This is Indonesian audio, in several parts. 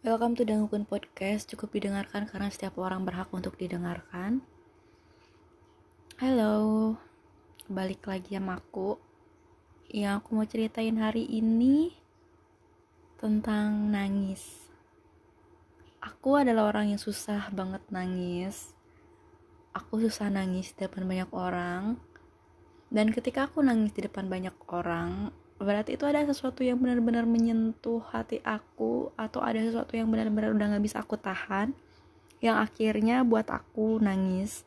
Welcome to Dangukun Podcast. Cukup didengarkan karena setiap orang berhak untuk didengarkan. Halo, balik lagi sama aku. Yang aku mau ceritain hari ini tentang nangis. Aku adalah orang yang susah banget nangis. Aku susah nangis di depan banyak orang. Dan ketika aku nangis di depan banyak orang, berarti itu ada sesuatu yang benar-benar menyentuh hati aku atau ada sesuatu yang benar-benar udah gak bisa aku tahan yang akhirnya buat aku nangis.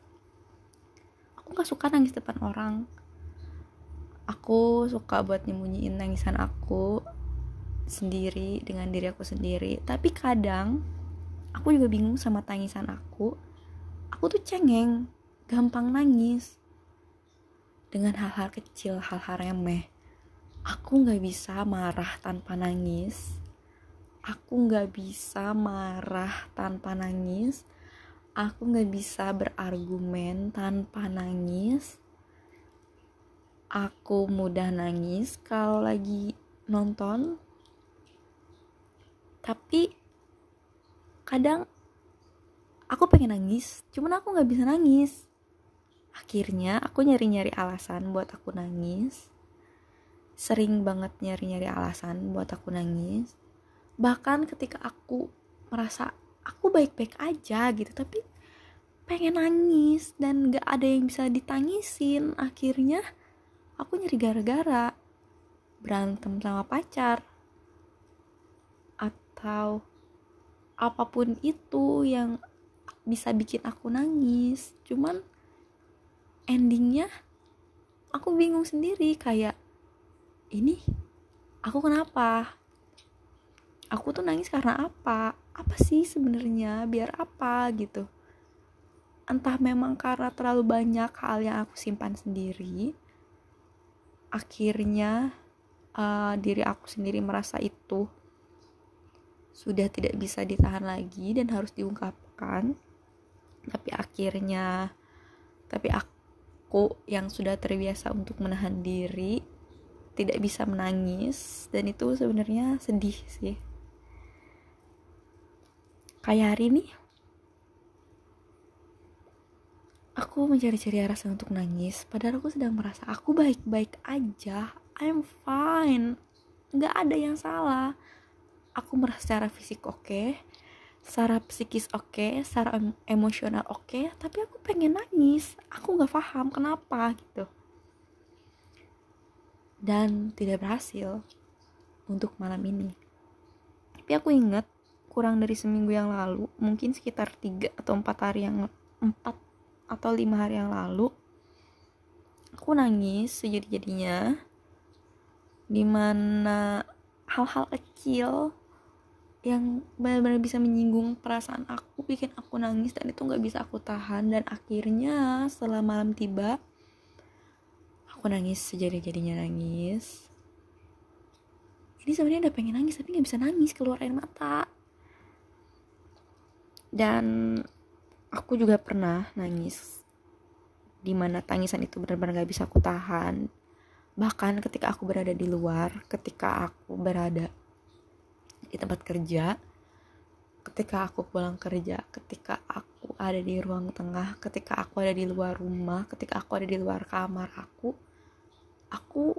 Aku gak suka nangis depan orang. Aku suka buat nyembunyiin nangisan aku sendiri dengan diri aku sendiri. Tapi kadang aku juga bingung sama tangisan aku. Aku tuh cengeng gampang nangis dengan hal-hal kecil hal-hal remeh aku nggak bisa marah tanpa nangis. Aku nggak bisa marah tanpa nangis. Aku nggak bisa berargumen tanpa nangis. Aku mudah nangis kalau lagi nonton. Tapi kadang aku pengen nangis cuman aku nggak bisa nangis. Akhirnya aku nyari-nyari alasan buat aku nangis sering banget nyari-nyari alasan buat aku nangis. Bahkan ketika aku merasa aku baik-baik aja gitu tapi pengen nangis dan gak ada yang bisa ditangisin akhirnya aku nyari gara-gara berantem sama pacar atau apa pun itu yang bisa bikin aku nangis. Cuman endingnya aku bingung sendiri kayak ini aku kenapa? Aku tuh nangis karena apa? Apa sih sebenarnya? Biar apa? Gitu. Entah memang karena terlalu banyak hal yang aku simpan sendiri akhirnya uh, diri aku sendiri merasa itu sudah tidak bisa ditahan lagi dan harus diungkapkan. Tapi akhirnya tapi aku yang sudah terbiasa untuk menahan diri tidak bisa menangis dan itu sebenarnya sedih sih. Kayak hari ini aku mencari-cari alasan untuk nangis padahal aku sedang merasa aku baik-baik aja I'm fine. Nggak ada yang salah. Aku merasa secara fisik oke okay, secara psikis oke okay, secara emosional oke okay, tapi aku pengen nangis. Aku nggak paham kenapa gitu dan tidak berhasil untuk malam ini. Tapi aku ingat kurang dari seminggu yang lalu, mungkin sekitar 3 atau 4 hari yang 4 atau 5 hari yang lalu, aku nangis sejadi-jadinya di mana hal-hal kecil yang benar-benar bisa menyinggung perasaan aku bikin aku nangis dan itu nggak bisa aku tahan dan akhirnya setelah malam tiba aku nangis sejadi-jadinya nangis. Ini sebenarnya udah pengen nangis tapi nggak bisa nangis keluar air mata. Dan aku juga pernah nangis di mana tangisan itu benar-benar gak bisa aku tahan. Bahkan ketika aku berada di luar ketika aku berada di tempat kerja ketika aku pulang kerja ketika aku ada di ruang tengah ketika aku ada di luar rumah ketika aku ada di luar kamar aku aku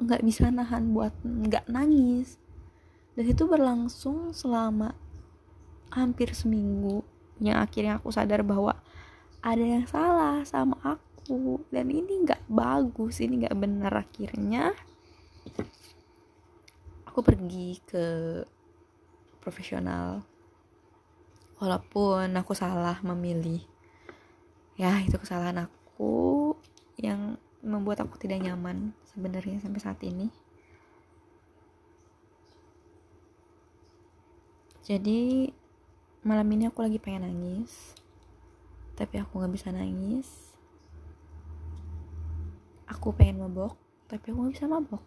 nggak bisa nahan buat nggak nangis. Dan itu berlangsung selama hampir seminggu yang akhirnya aku sadar bahwa ada yang salah sama aku. Dan ini nggak bagus ini nggak benar. Akhirnya aku pergi ke profesional. Walaupun aku salah memilih. Ya itu kesalahan aku yang membuat aku tidak nyaman sebenarnya sampai saat ini. Jadi malam ini aku lagi pengen nangis tapi aku nggak bisa nangis. Aku pengen mabok tapi aku nggak bisa mabok.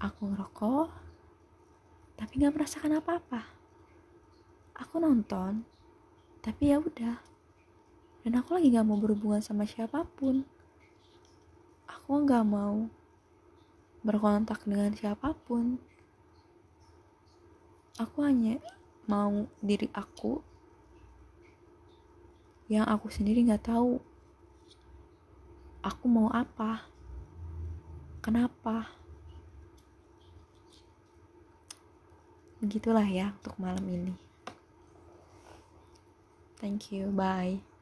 Aku ngerokok tapi nggak merasakan apa-apa. Aku nonton tapi ya udah. Dan aku lagi nggak mau berhubungan sama siapa pun aku nggak mau berkontak dengan siapa pun. Aku hanya mau diri aku yang aku sendiri nggak tahu aku mau apa kenapa. Begitulah ya untuk malam ini. Thank you bye